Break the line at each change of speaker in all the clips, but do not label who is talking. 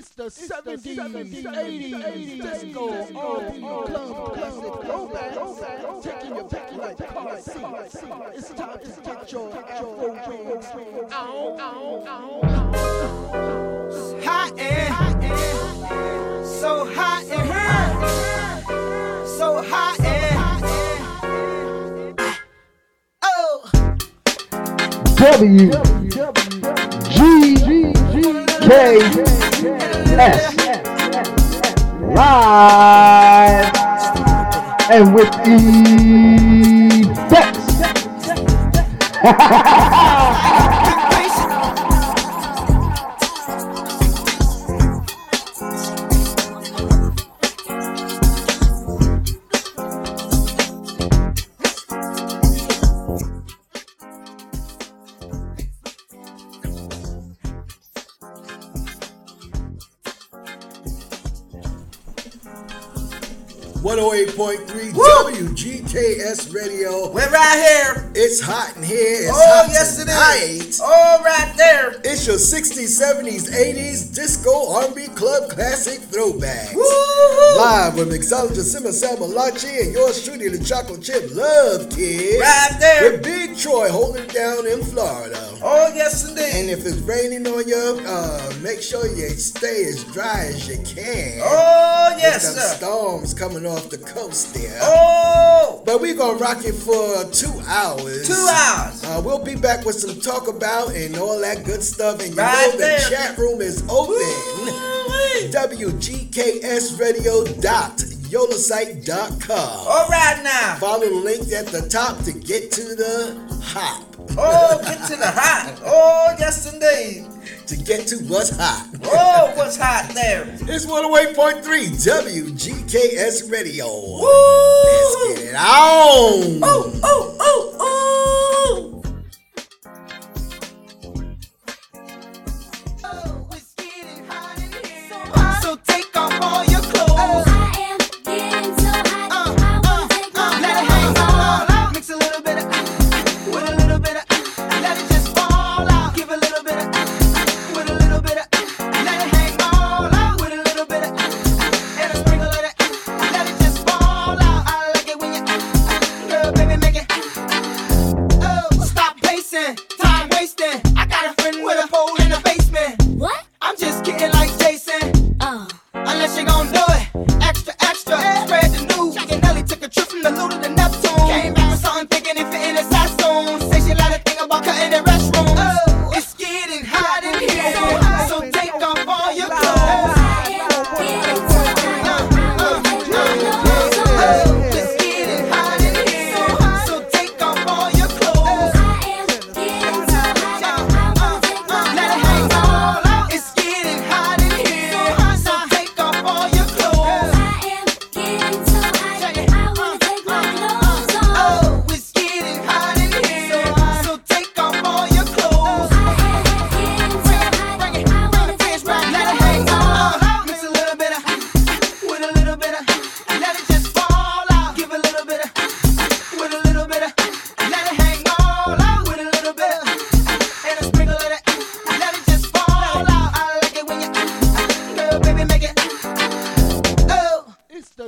It's the 70s, 70s, 80s, 80s, disco, R&B, club, classic, throwback, taking your pick like car seats. It's time to get your afro wings. Ow.
hot and so hot and hurt, so hot and oh,
W G K S live and with effects.
It's hot in here. It's
oh
hot
yes it
tonight.
is. Oh right there.
It's your 60s, 70s, 80s disco R&B club classic throwbacks.
Woo-hoo.
Live with mixologist Simon Malachi and yours truly, the chocolate chip love kid.
Right there.
With Big Troy holding it down in Florida.
Oh yes indeed.
And if it's raining on you, uh, make sure you stay as dry as you can.
oh yes sir.
storms coming off the coast there.
Oh,
But we're gonna rock it for two hours.
two hours.
Uh, we'll be back with some talk about and all that good stuff. And you
Right
know the
there.
chat room is open.
Woo-wee.
WGKSradio.yolasite.com.
All right now.
Follow the link at the top to get to the hop.
Oh, get to the hot. Oh yes indeed.
To get to what's hot.
Oh, what's hot there?
It's 108.3 WGKS Radio.
Woo!
Let's get it on.
Oh, oh, oh, oh. So take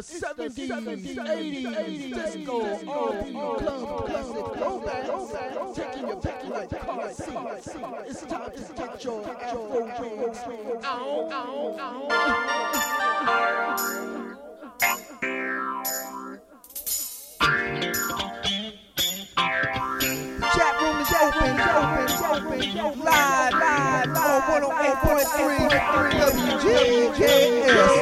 70s, 70s, 80s, 80s, disco, R&B, club, classic, throwback, taking your back like car seats. It's time to get your Afro wings
Chat room is open, open, open, open, live, live, live on 108.3 WGKS.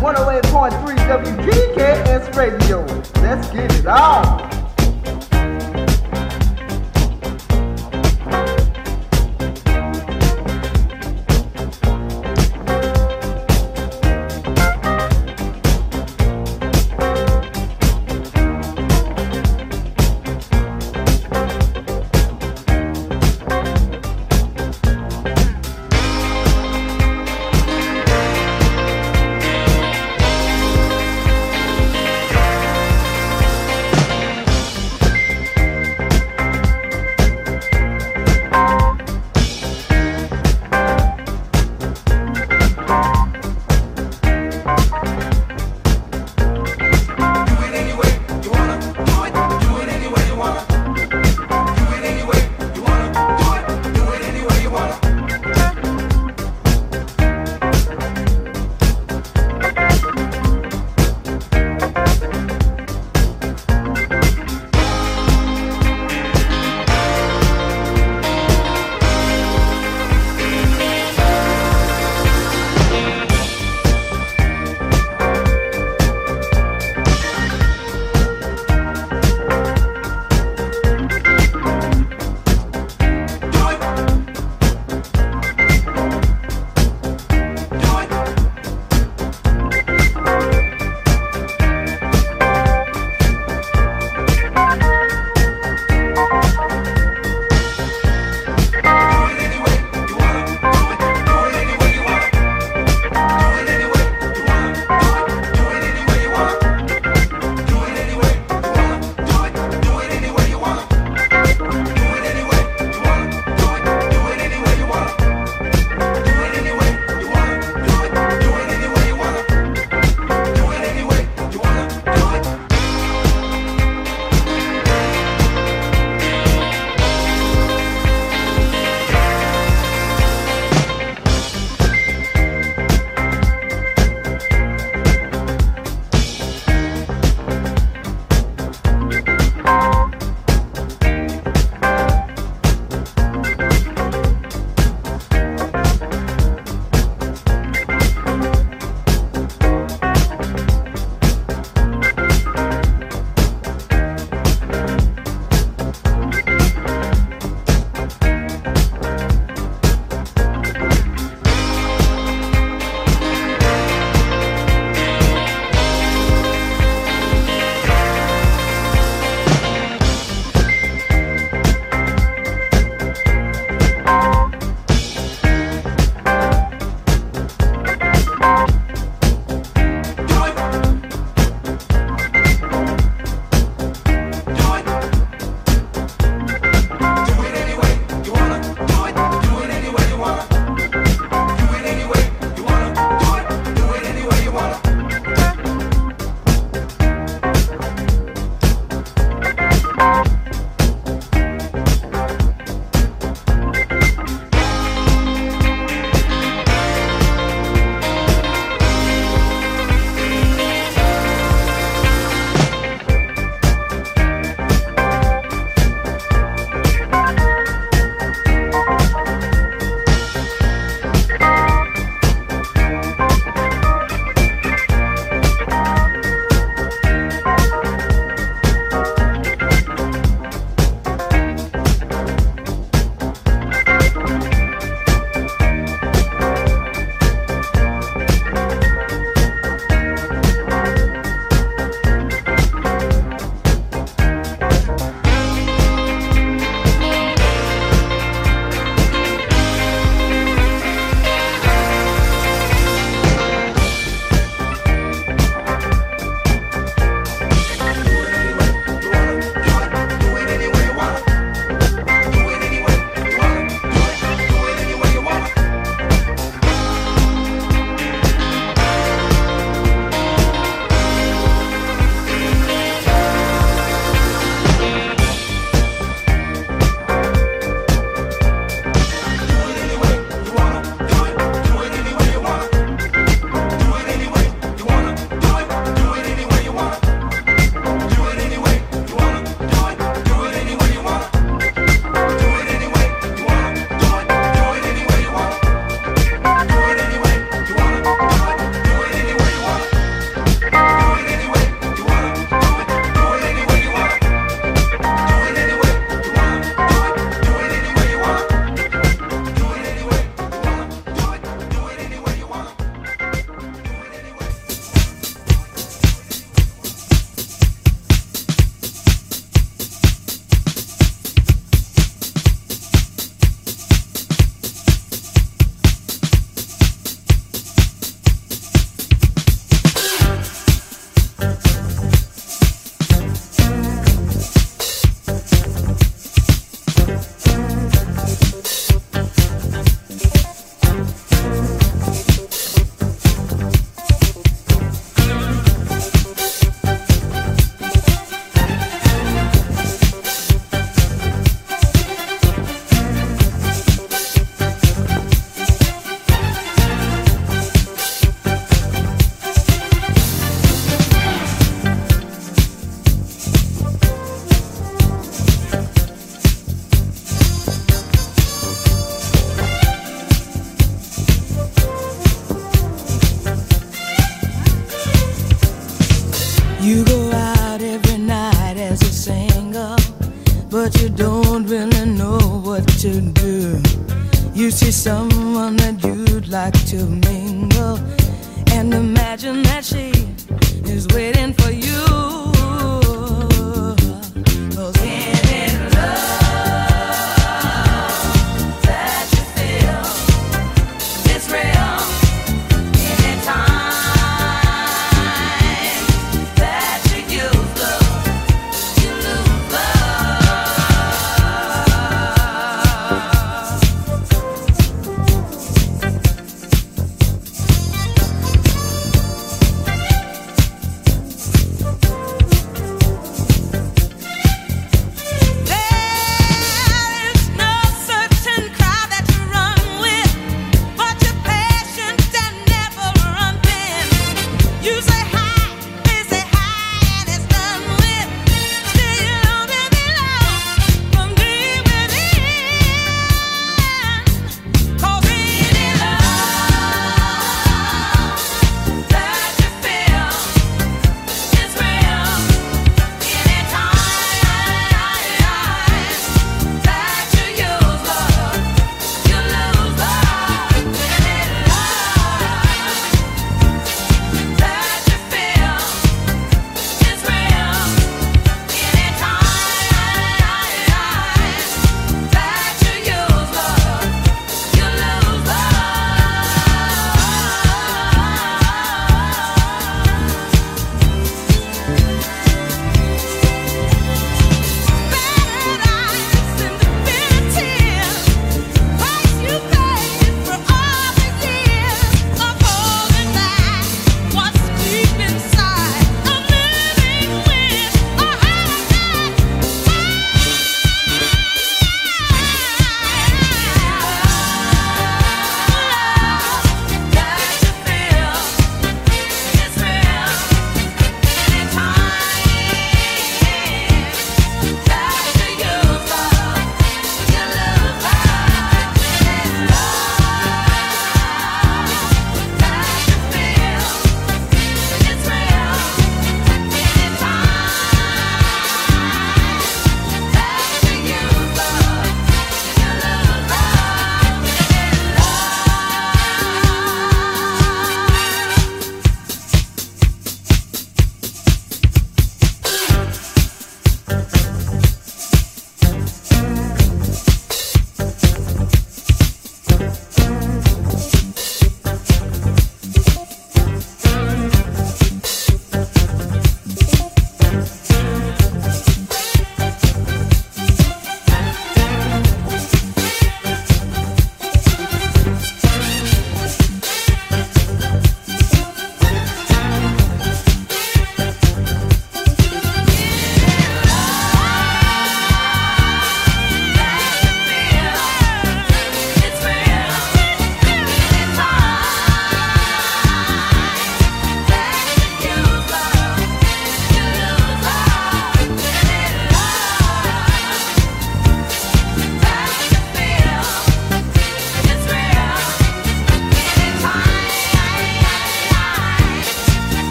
108.3 WGKS Radio. Let's get it on.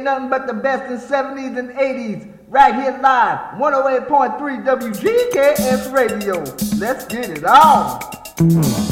nothing but the best in 70s and 80s. Right here live, 108.3 WGKS Radio. Let's get it on.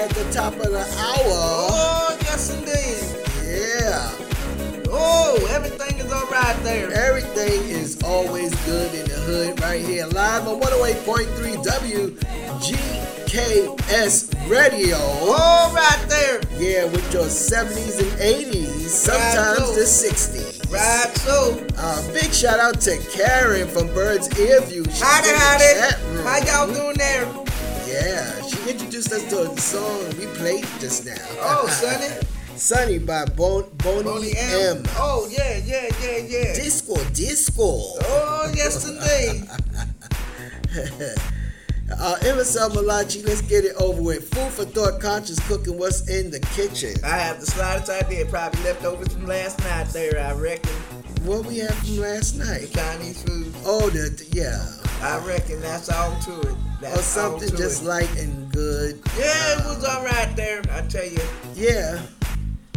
At the top of the hour?
Oh, yes, indeed.
Yeah.
Oh, everything is all right there.
Everything is always good in the hood right here live on 108.3 WGKS Radio.
All right there.
Yeah, with your 70s and 80s, sometimes
Right,
the 60s.
Right, so.
Uh, big shout out to Karen from Bird's Ear View.
Howdy, howdy. How y'all doing there?
Introduced us to a song we played just now.
Oh, Sunny.
Sunny by Bon- Boney,
Boney
M.
M. Oh, yeah, yeah, yeah, yeah.
Disco, disco.
Oh, yes, indeed.
Uh, MSL Malachi, let's get it over with. Food for thought, conscious cooking. What's in the kitchen?
I have the slightest idea. Probably leftovers from last night there, I reckon.
What we had from last night?
Chinese food.
Oh, the, the- yeah,
I reckon that's all to it. That's
or something just
it.
light and good.
Yeah, it was all right there. I tell you,
Yeah,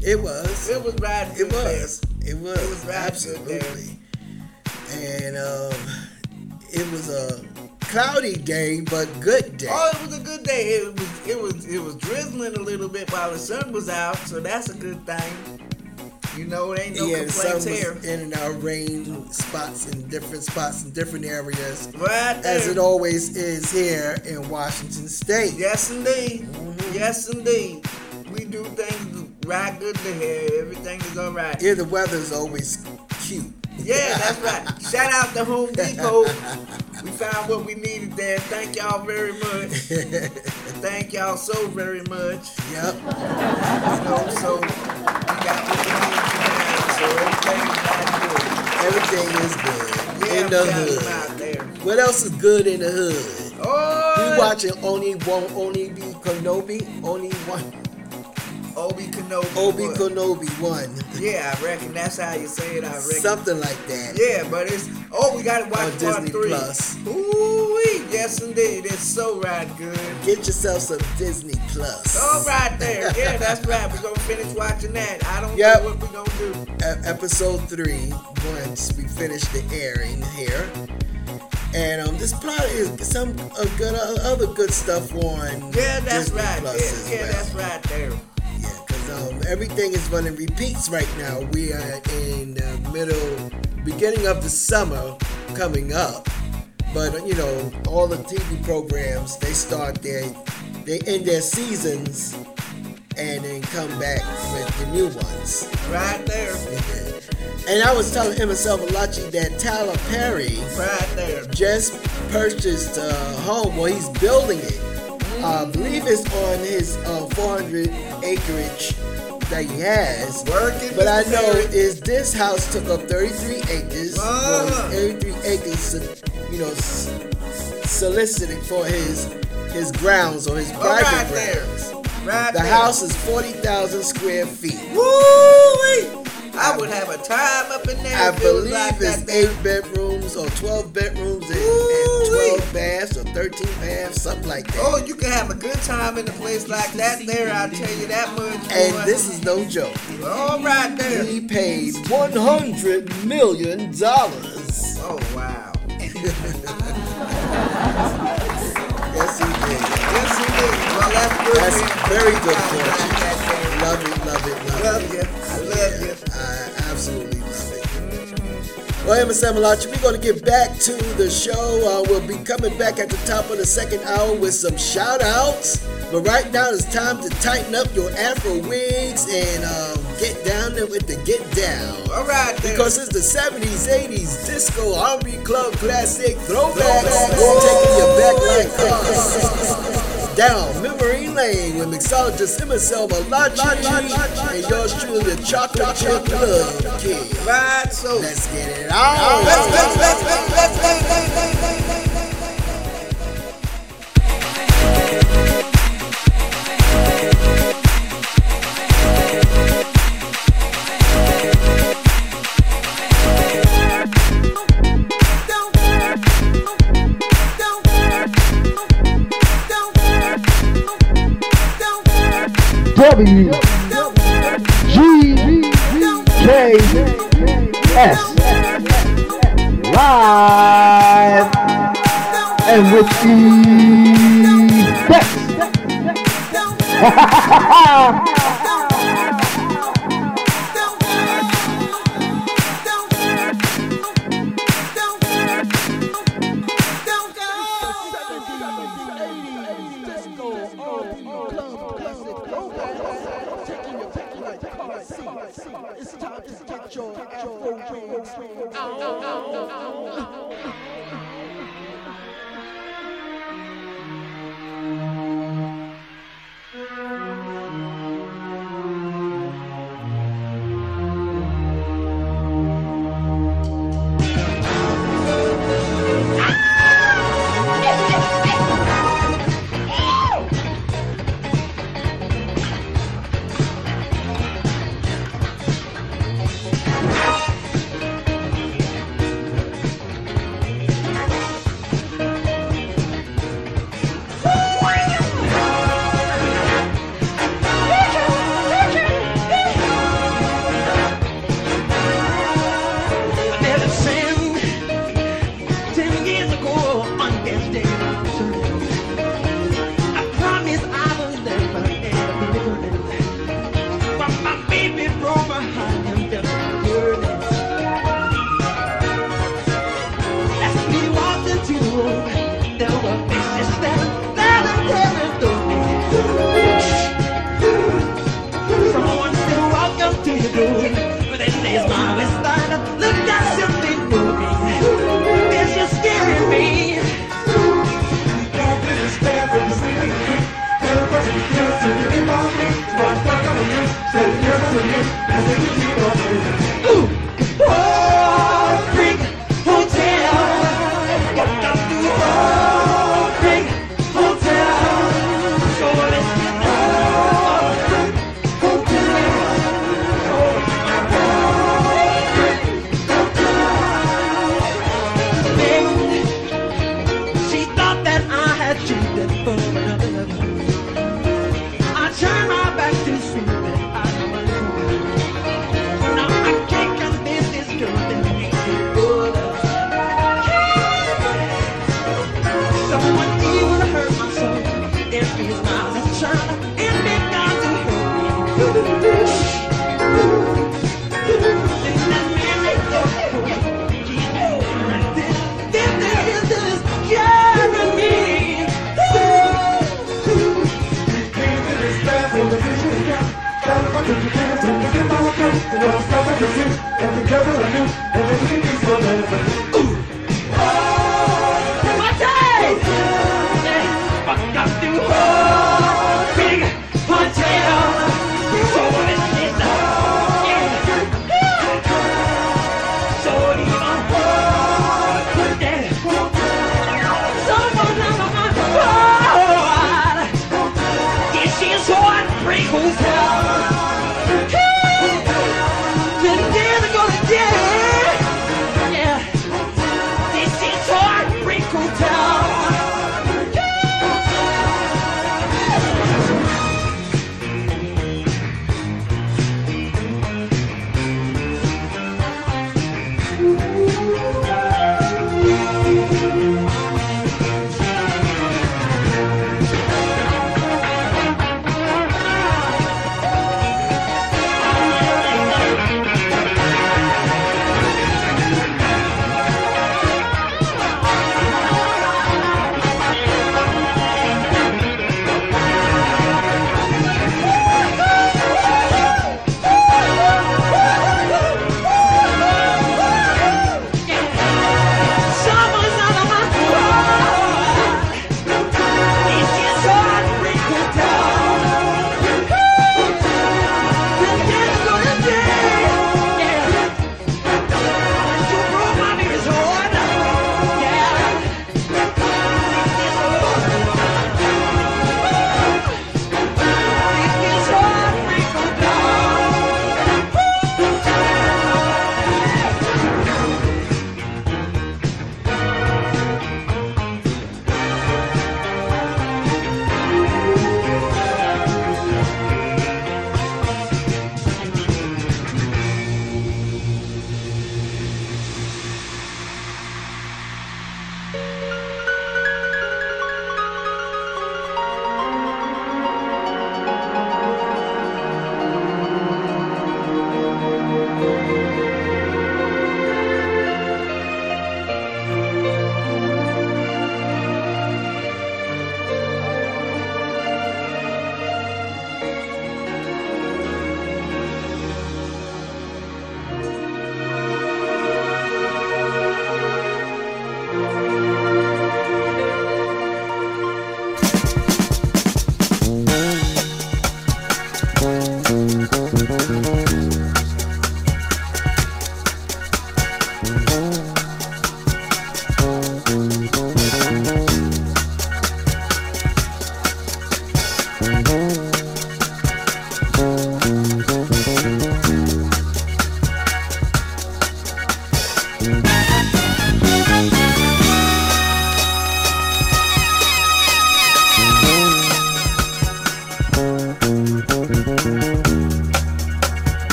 it was.
it was right.
It
good there.
was. It was.
It was right
absolutely. And um, it was a cloudy day, but good day.
Oh, it was a good day. It was it was it was drizzling a little bit while the sun was out, so that's a good thing. You know, it ain't no
yeah,
complaints here.
in and out, rain spots in different spots in different areas,
Right there.
as it always is here in Washington State.
Yes, indeed.
Mm-hmm.
Yes, indeed. We do things right good to here. Everything is all right.
Here, the weather's always cute.
Yeah, that's right. Shout out to Home Depot. We found what we needed there. Thank y'all very much. Thank y'all so very much.
Yep.
You know, so So everything is good.
Everything is good
Yeah,
in the
we got them
hood. What else is good in the hood?
Oh,
We watching Oni Won't Oni Be Kenobi? Only one.
Obi Kenobi.
Obi
what?
Kenobi one.
Yeah, I reckon that's how you say it. I reckon.
Something like that.
Yeah, but it's oh, we got to watch
On
part
Disney
three.
Plus.
Ooh, yes indeed, it's so right good.
Get yourself some Disney Plus.
All right there, yeah, that's right. We're gonna finish watching that. I don't
Yep.
know what we're gonna do.
Episode three, once we finish the airing here. And um, this plot is some uh, good uh, other good stuff on
Yeah, that's
Disney
right.
Plus
Yeah, yeah,
well.
that's right there.
Um, everything is running repeats right now. We are in the middle, beginning of the summer coming up. But you know, all the TV programs they start their, they end their seasons, and then come back with the new ones.
Right there,
And I was telling MSL Malachi that Tyler Perry
right there.
just purchased a home. Well, he's building it. I believe it's on his uh, 400 acreage that he has.
Working,
But I know is this house took up 33 acres.
Ah.
33 acres, you know, soliciting for his his grounds or his private
right there,
grounds.
right
The
there.
house is 40,000 square feet.
Woo! I would have a time up in there.
I
if it was
believe
like
it's eight bedrooms or 12 bedrooms and, and 12 baths or 13 baths, something like that.
Oh, you can have a good time in a place like that there. I'll tell you that much.
and
boy.
this is no joke.
all right there.
He paid 100 million dollars.
Oh wow.
Yes, he did.
Yes, indeed. Well, that's good.
That's very good
I
fortune. Well, MSL Malachi, we're going to get back to the show. Uh, we'll be coming back at the top of the second hour with some shout outs. But right now, it's time to tighten up your afro wigs and um, get down there with the get down.
All right, then.
Because it's the 70s, 80s, disco, R&B club classic throwbacks. Taking you back like cars. Down memory lane with mixologist himself, Malachi, and yours truly, the chocolate chip love kid.
Right, so
Let's get it on.
let's let's let's let's let's let's let's
W G K S. Live and with the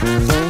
The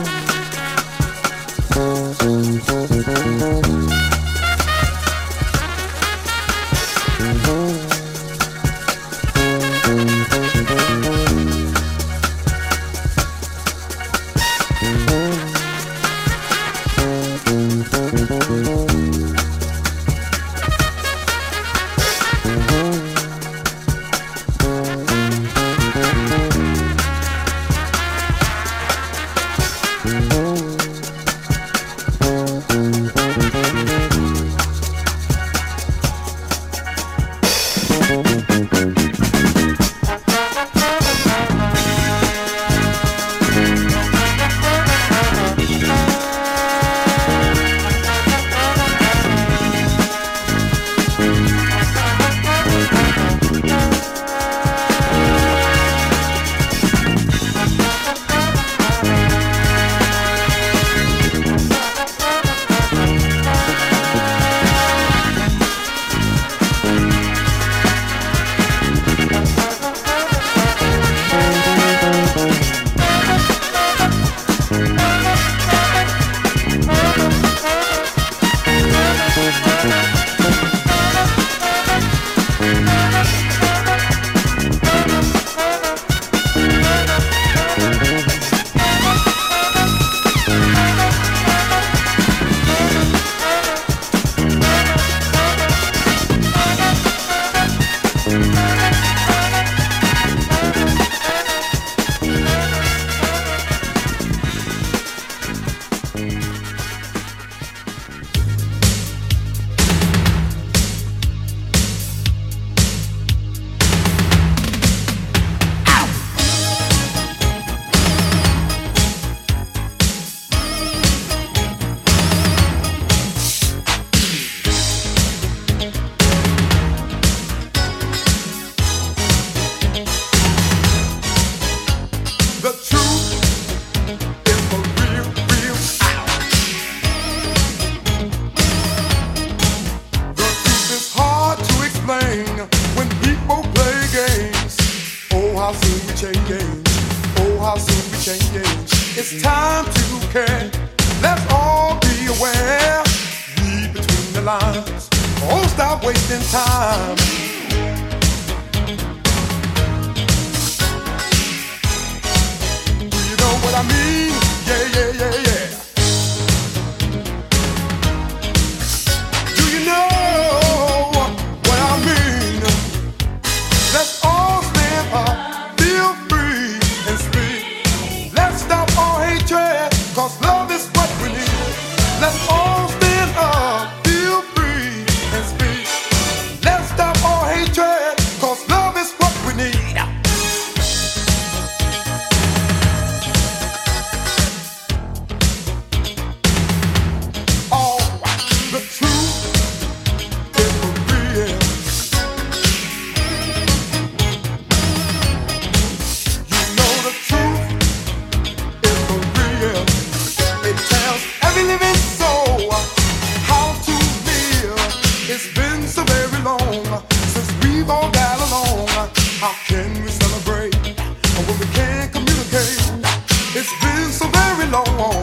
alone.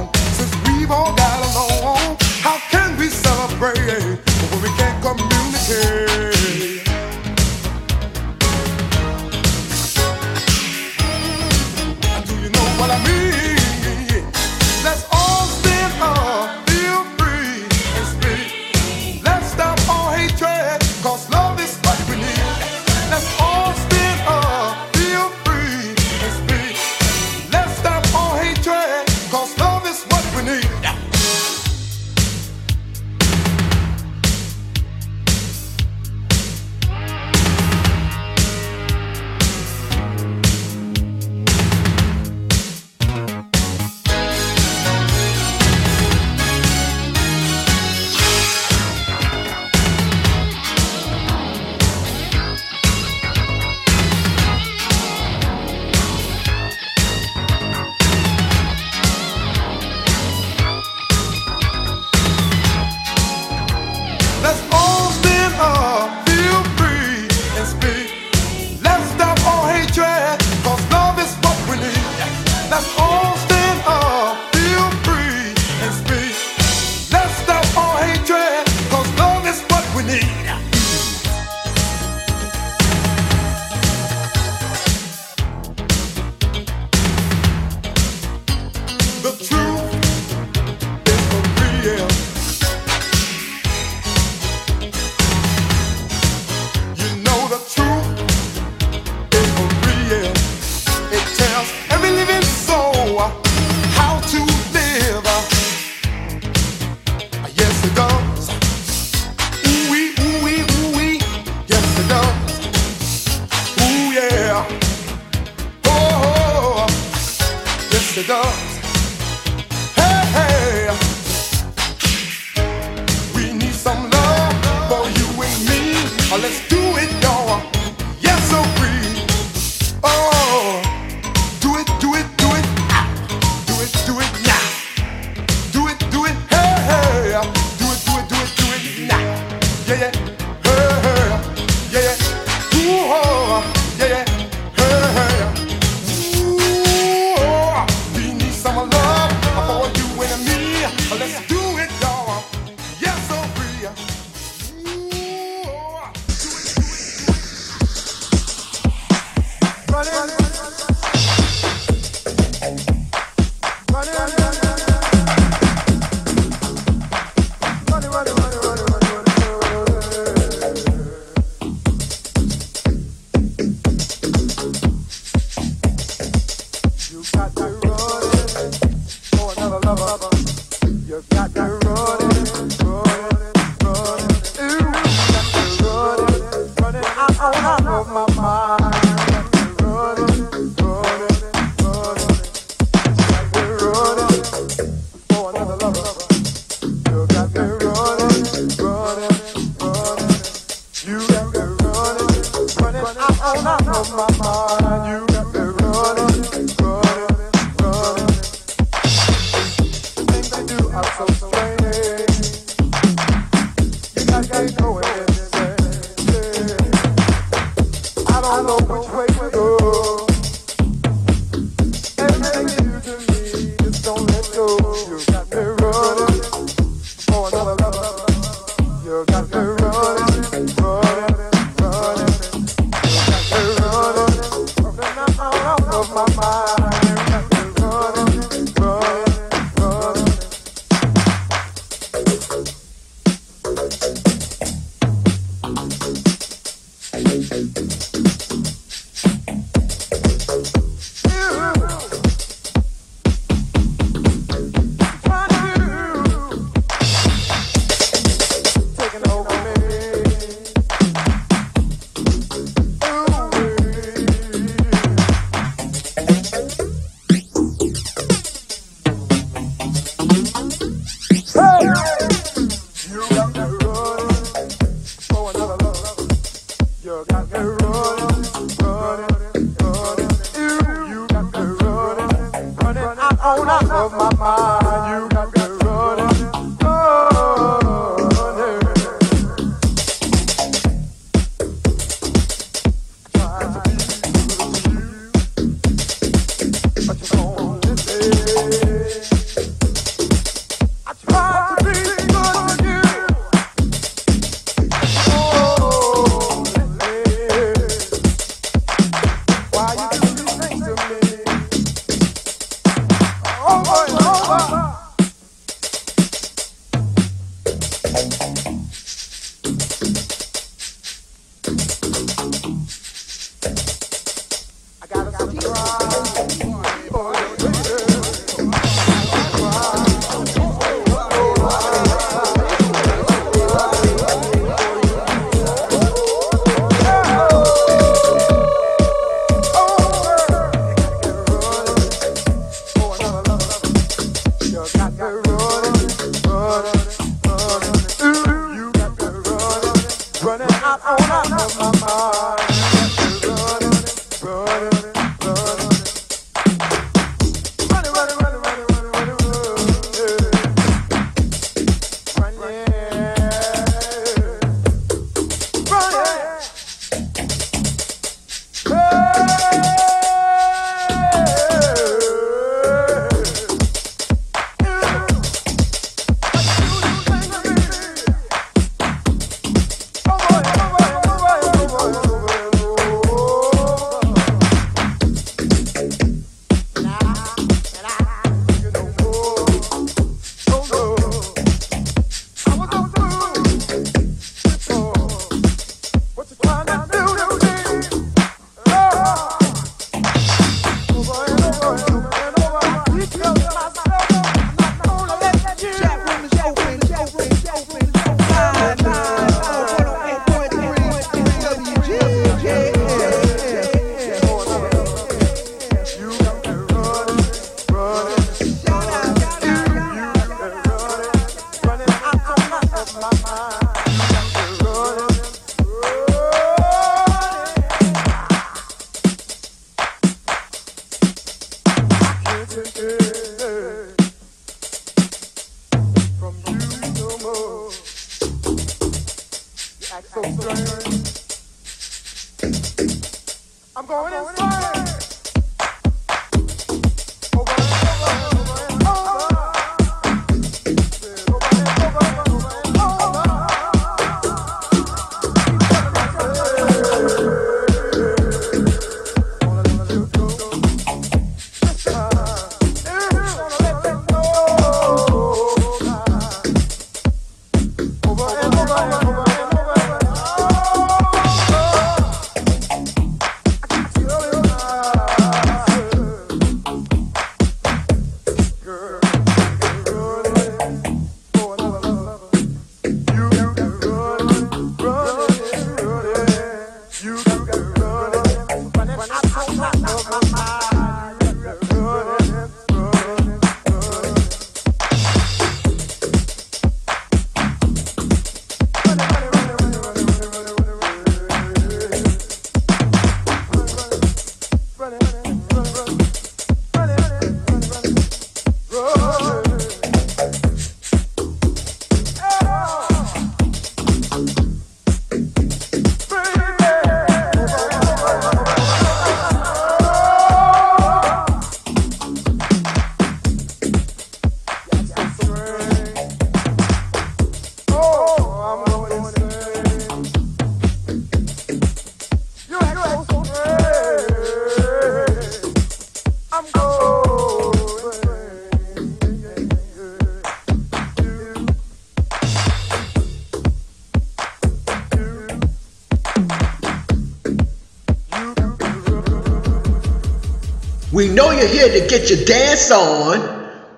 Know
you're here to get your dance on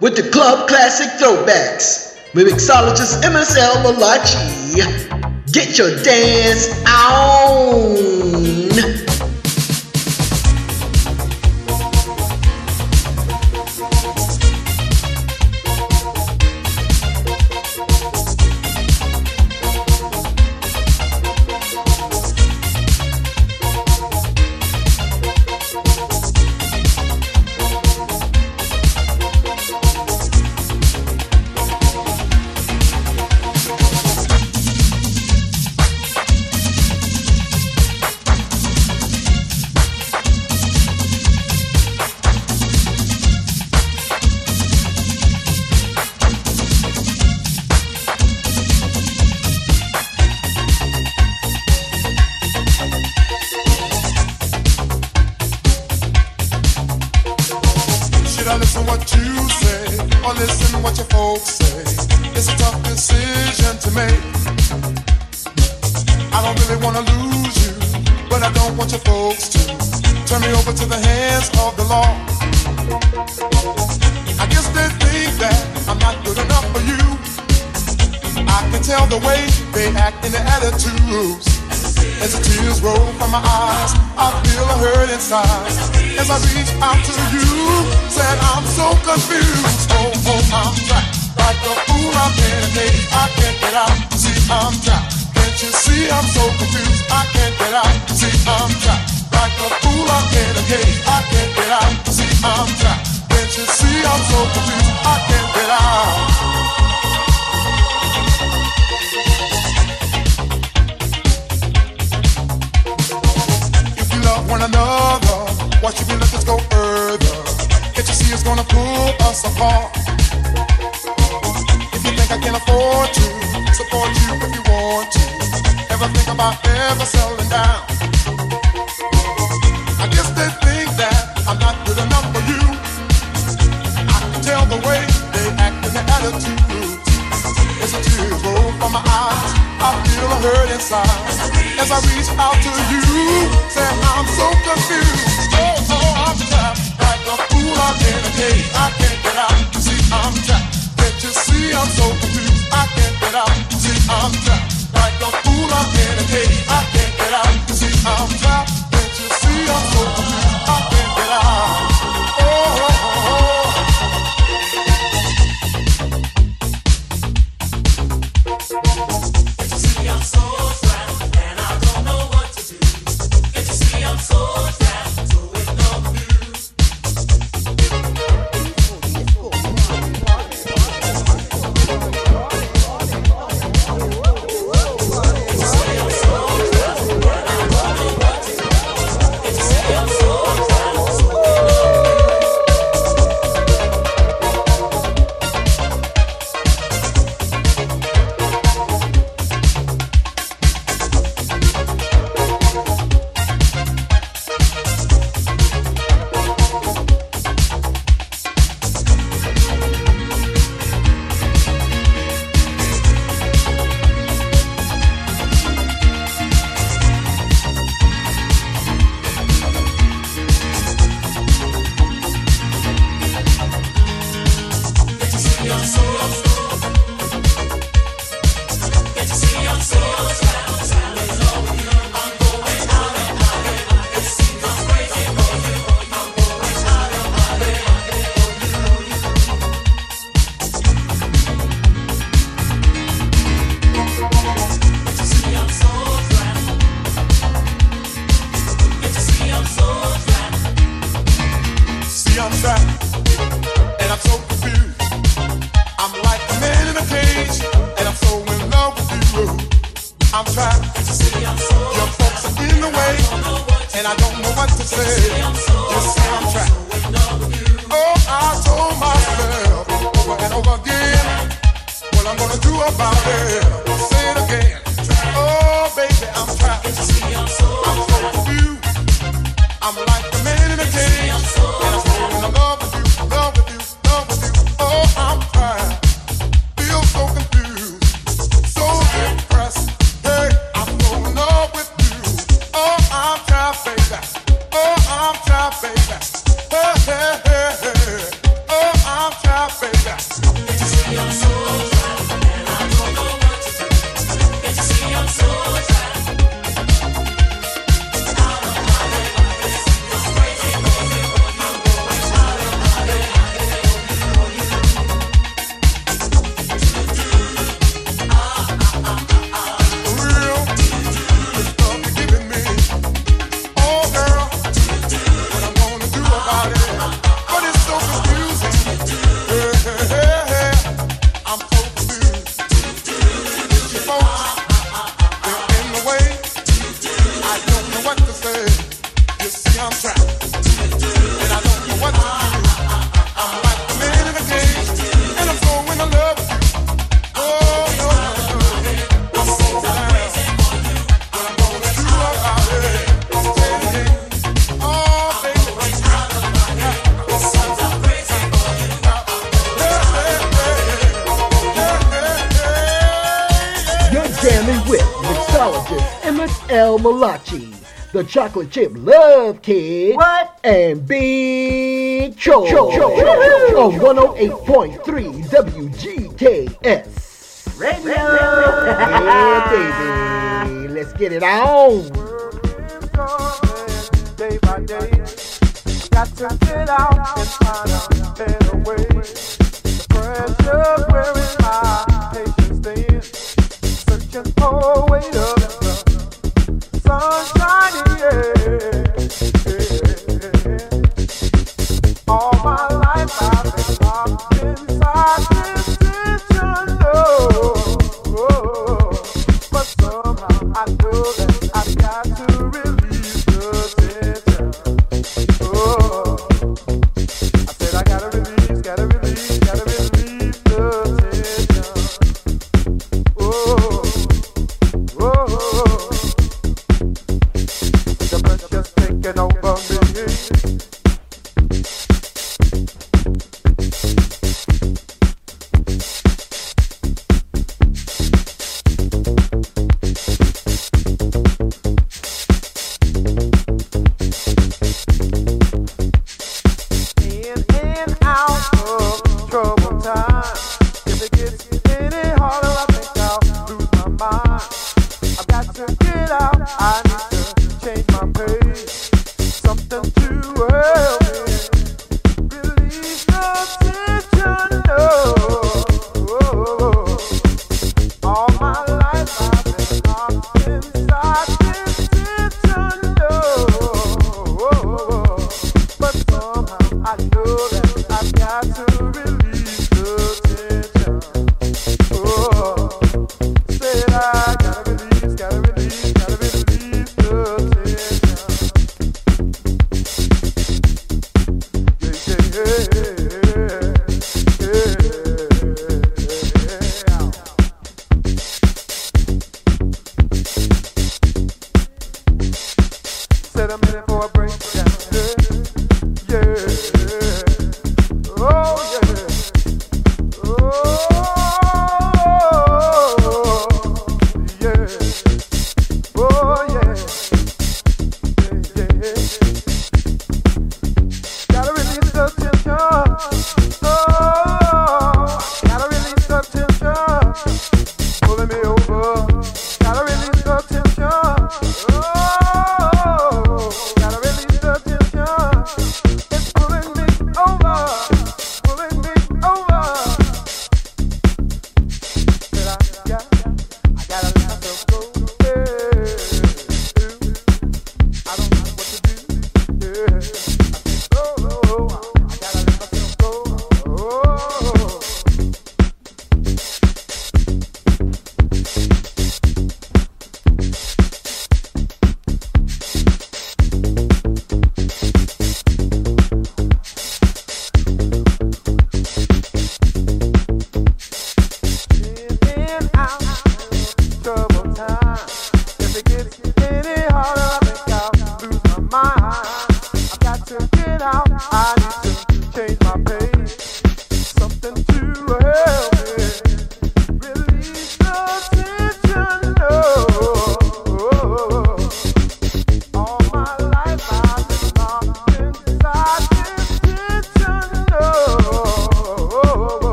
with the Club Classic Throwbacks. With mixologist MSL Malachi. Get your dance on.
If you want to, ever think about ever down? I guess they think that I'm not good enough for you. I can tell the way they act and their attitude. As tears roll from my eyes, I feel a hurt inside. As I reach out to you, say I'm so confused. Oh, oh, I'm trapped like a fool. I can't get out. See, I'm trapped. Can't you see I'm so confused? I'm trapped. Can't you see I'm so
Malachi, the chocolate chip love kid, what? and Big Cho, Cho, Cho, Cho on 108.3 WGKS.
Radio.
Yeah, baby. Let's get it on.
Got to get out and find a better way. Pressure wearing my patience, then searching for a way to. All my life I've been locked inside.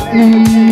And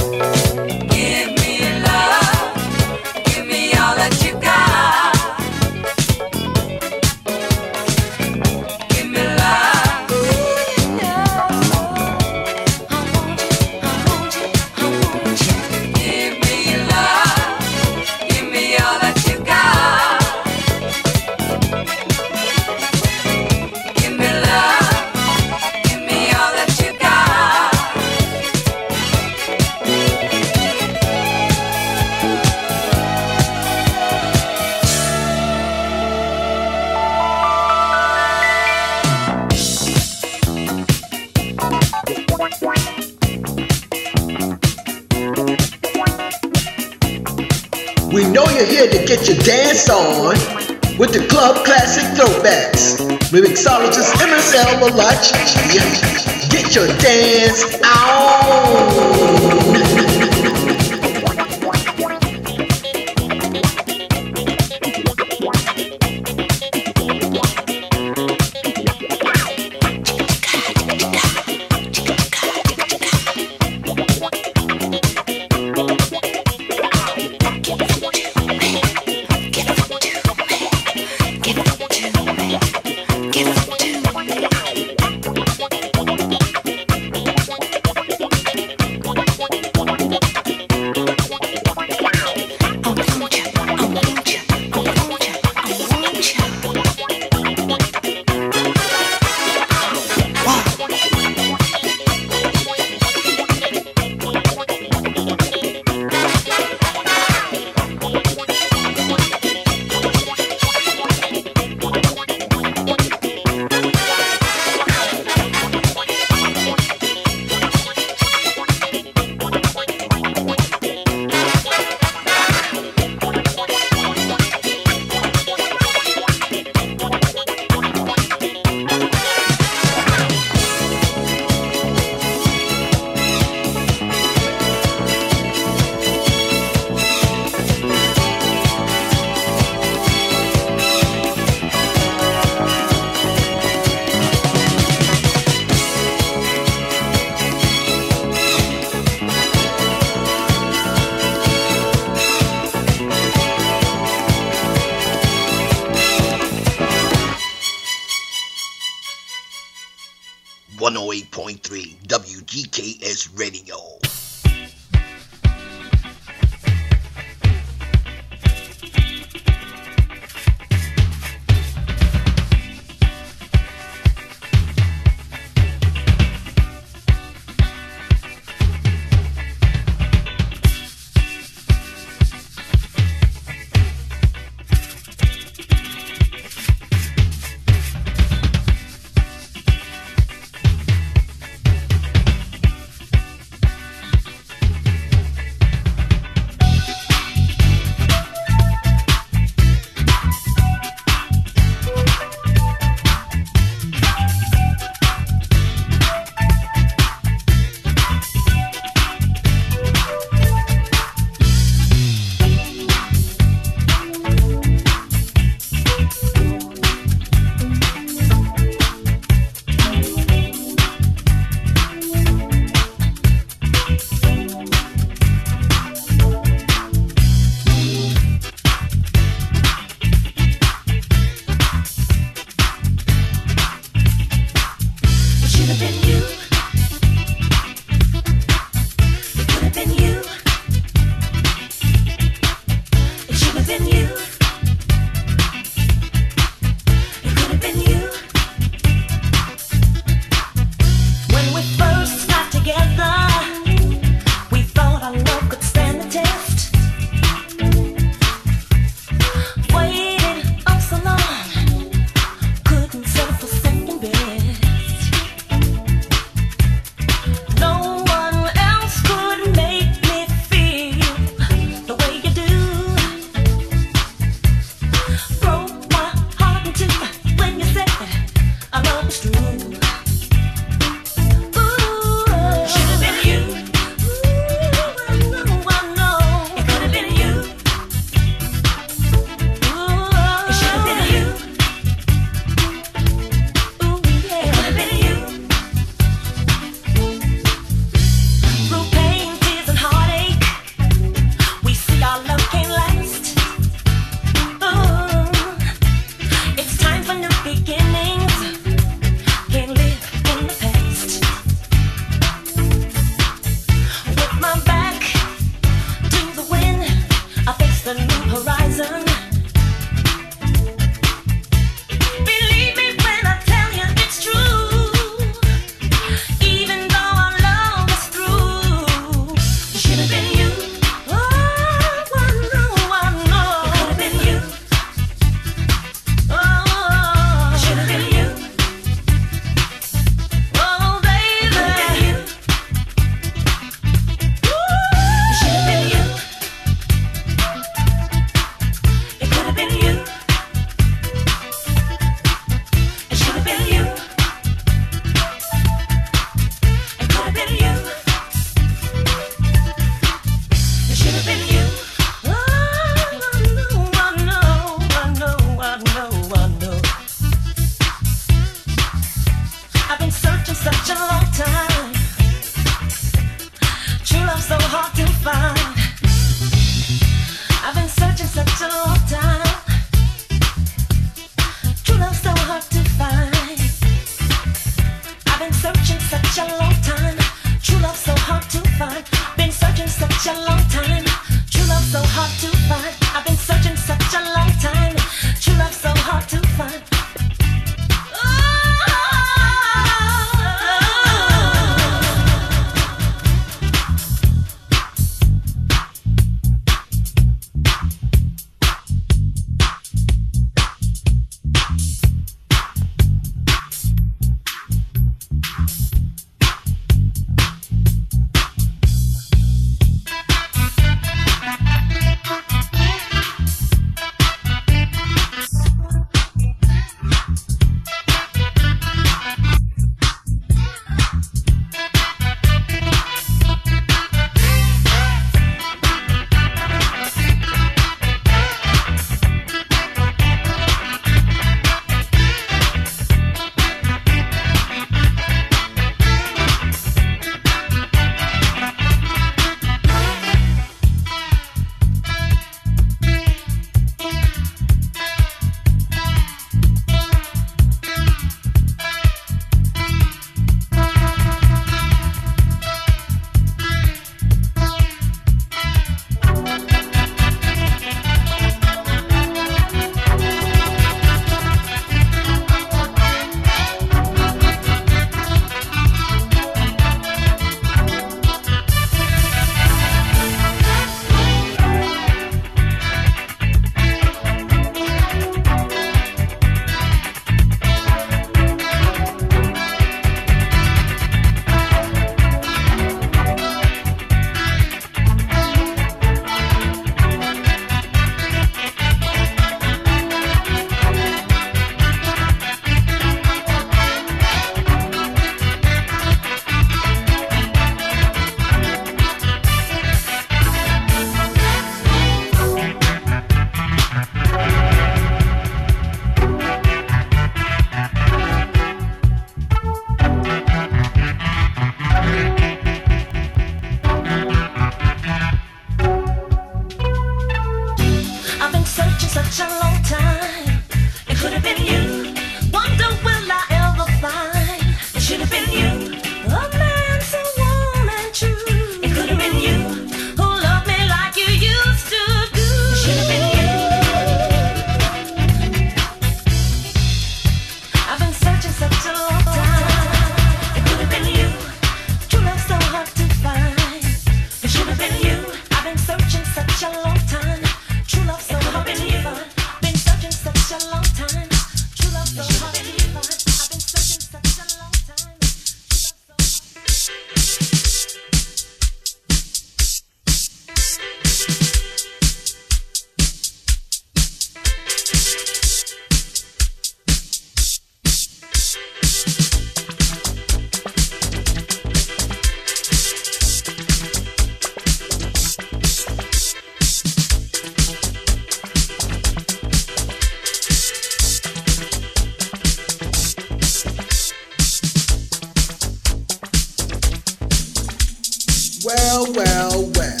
Well, well, well.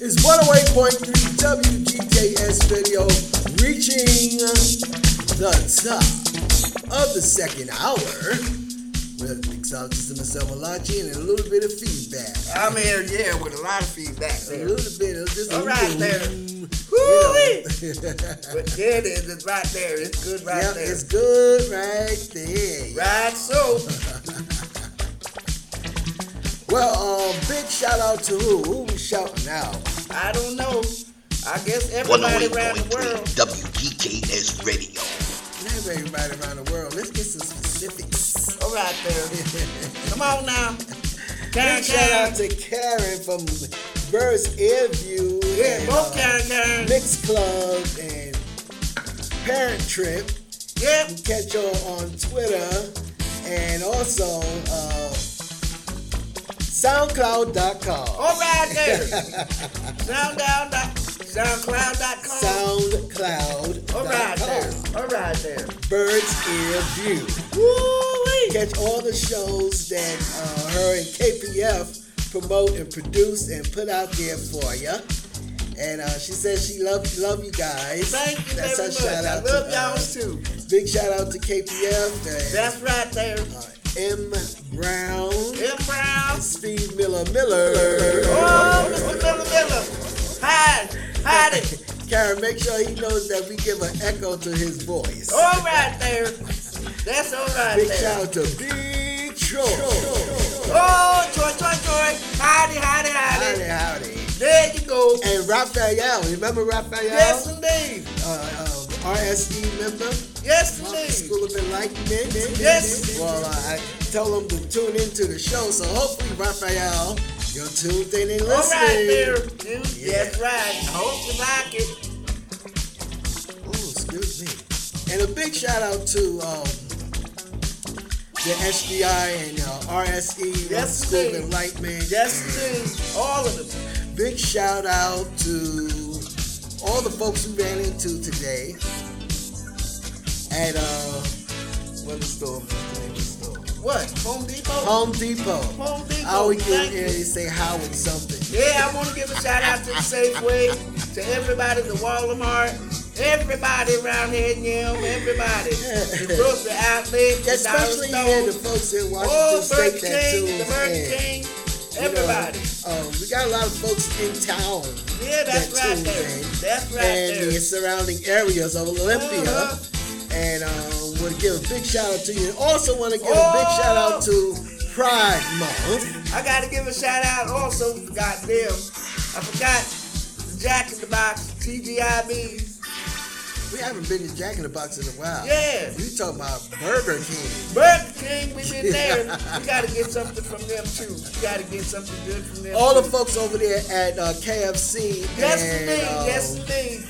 it's 108.3 WGKS video reaching the top of the second hour with the Mixologist MSL Malachi, and a little bit of feedback.
I'm here, yeah, with a lot of feedback
A little bit of just a
All right
little-
there.
you know.
But there it is, it's right there. It's good right
yep,
there.
it's good right there.
Right so.
Well, um, big shout out to who? Who we shouting out?
I don't know. I guess everybody around the world.
WGKS Radio.
Not everybody around the world. Let's get some specifics.
All right there. Come on now. Karen,
Big shout out to Karen from Bird's Ear View.
Yeah,
and,
both
uh,
Karen, Karen.
Mix Club and Parent Trip.
Yep.
You can catch her on Twitter and also uh, SoundCloud.com.
All right there. Soundcloud.com.
SoundCloud.
All right there. All right there.
Bird's Ear View.
Woo-wee.
Catch all the shows that uh, her and KPF promote and produce and put out there for you. And uh, she says she love love you guys.
Thank you
That's
very much.
shout
I
out
love
to
y'all
us.
too.
Big shout out to KPF. And,
That's right there.
M Brown.
M. Brown.
Steve Miller Miller.
Oh, Mr. Miller Miller. Hi. Howdy.
Karen, make sure he knows that we give an echo to his voice.
All right there. That's all right
Big
there.
shout out to Big Troy.
Oh, Troy, Troy, Troy. Howdy, howdy, howdy.
Howdy, howdy.
There you go.
And Raphael, remember Raphael?
Yes, indeed.
uh, uh, RSE member,
Yes, indeed.
School of Enlightenment.
Yes.
Well, I tell them to tune into the show, so hopefully, Raphael, you're tuned in and listening.
All right there. That's right. I hope you like it.
Oh, excuse me. And a big shout out to um, the SGI and uh, RSE,
Yes,
School of. Enlightenment.
Yes, indeed. All of them.
Big shout out to all the folks we ran into today at uh, what the store? What's the name of the store?
What? Home Depot?
Home Depot.
Home Depot.
I always get
you.
and say Howard something.
Yeah, I want to give a shout out to the Safeway, to everybody, the Walmart, everybody around here Yelm, everybody. The grocery outlet, the
Especially
dollar
here, the
store.
folks in Washington
Oh,
State
Burger
that
King, the Burger
in. You know,
everybody.
um, we got a lot of folks in town
Yeah, that's
that
right there.
in.
That's right
and
there.
the surrounding areas of Olympia.
Uh-huh.
And um, want to give a big shout out to you. And also want to give a big
Oh.
shout out to Pride Month.
I gotta give a shout out also, them. I forgot the Jack in the Box, TGIBs.
We haven't been to Jack in the Box in a while.
Yeah.
You talking about Burger King?
Burger King, we've been there. we gotta get something from them too. We gotta get something good from them.
All
too.
the folks over there at uh, KFC
Yes,
and,
indeed.
um,
yes, indeed.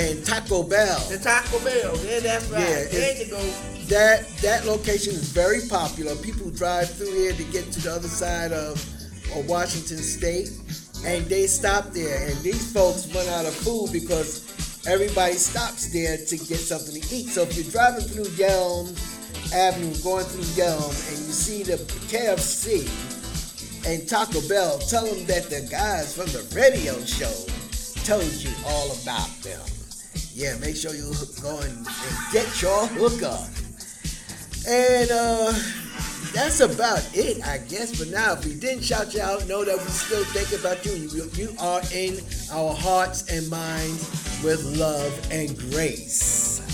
and Taco Bell.
The Taco Bell. Yeah, that's right.
Yeah,
there you go.
That that location is very popular. People drive through here to get to the other side of, of Washington State, and they stop there. And these folks run out of food because everybody stops there to get something to eat. So if you're driving through Yelm Avenue, going through Yelm, and you see the KFC and Taco Bell, tell them that the guys from the radio show told you all about them. Yeah, make sure you go and, get your hookup. And uh, that's about it, I guess, for now. If we didn't shout you out, know that we still think about you. You, you are in our hearts and minds with love and grace.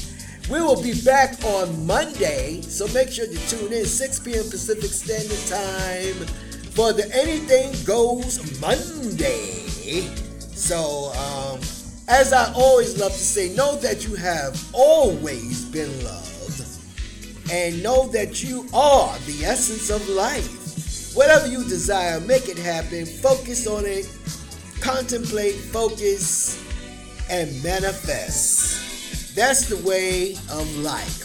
We will be back on Monday, so make sure you tune in 6 p.m. Pacific Standard Time for the Anything Goes Monday. So, um, as I always love to say, know that you have always been loved and know that you are the essence of life. Whatever you desire, make it happen. Focus on it, contemplate, focus, and manifest. That's the way of life.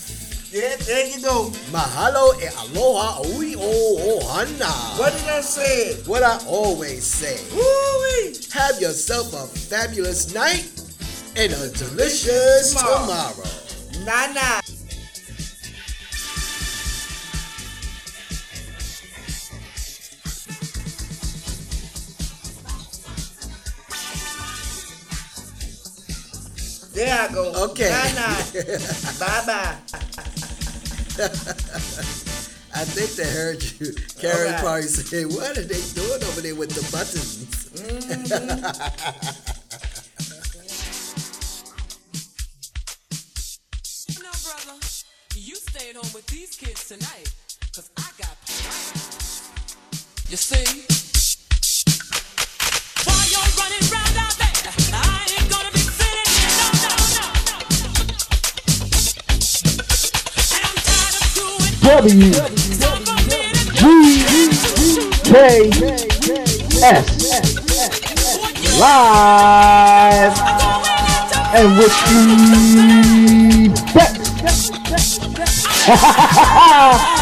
Yeah, there you go.
Mahalo e aloha ui o ohana.
What did I say?
What I always say.
Woo-wee.
Have yourself a fabulous night and a delicious
Tomorrow.
tomorrow.
Nah, There I go.
Okay.
Nah, nah. bye bye.
I think they heard you. Karen
Alright.
probably said, "What are they doing over there with the buttons?"
No, brother, you stayed doing
WGKS live. And with the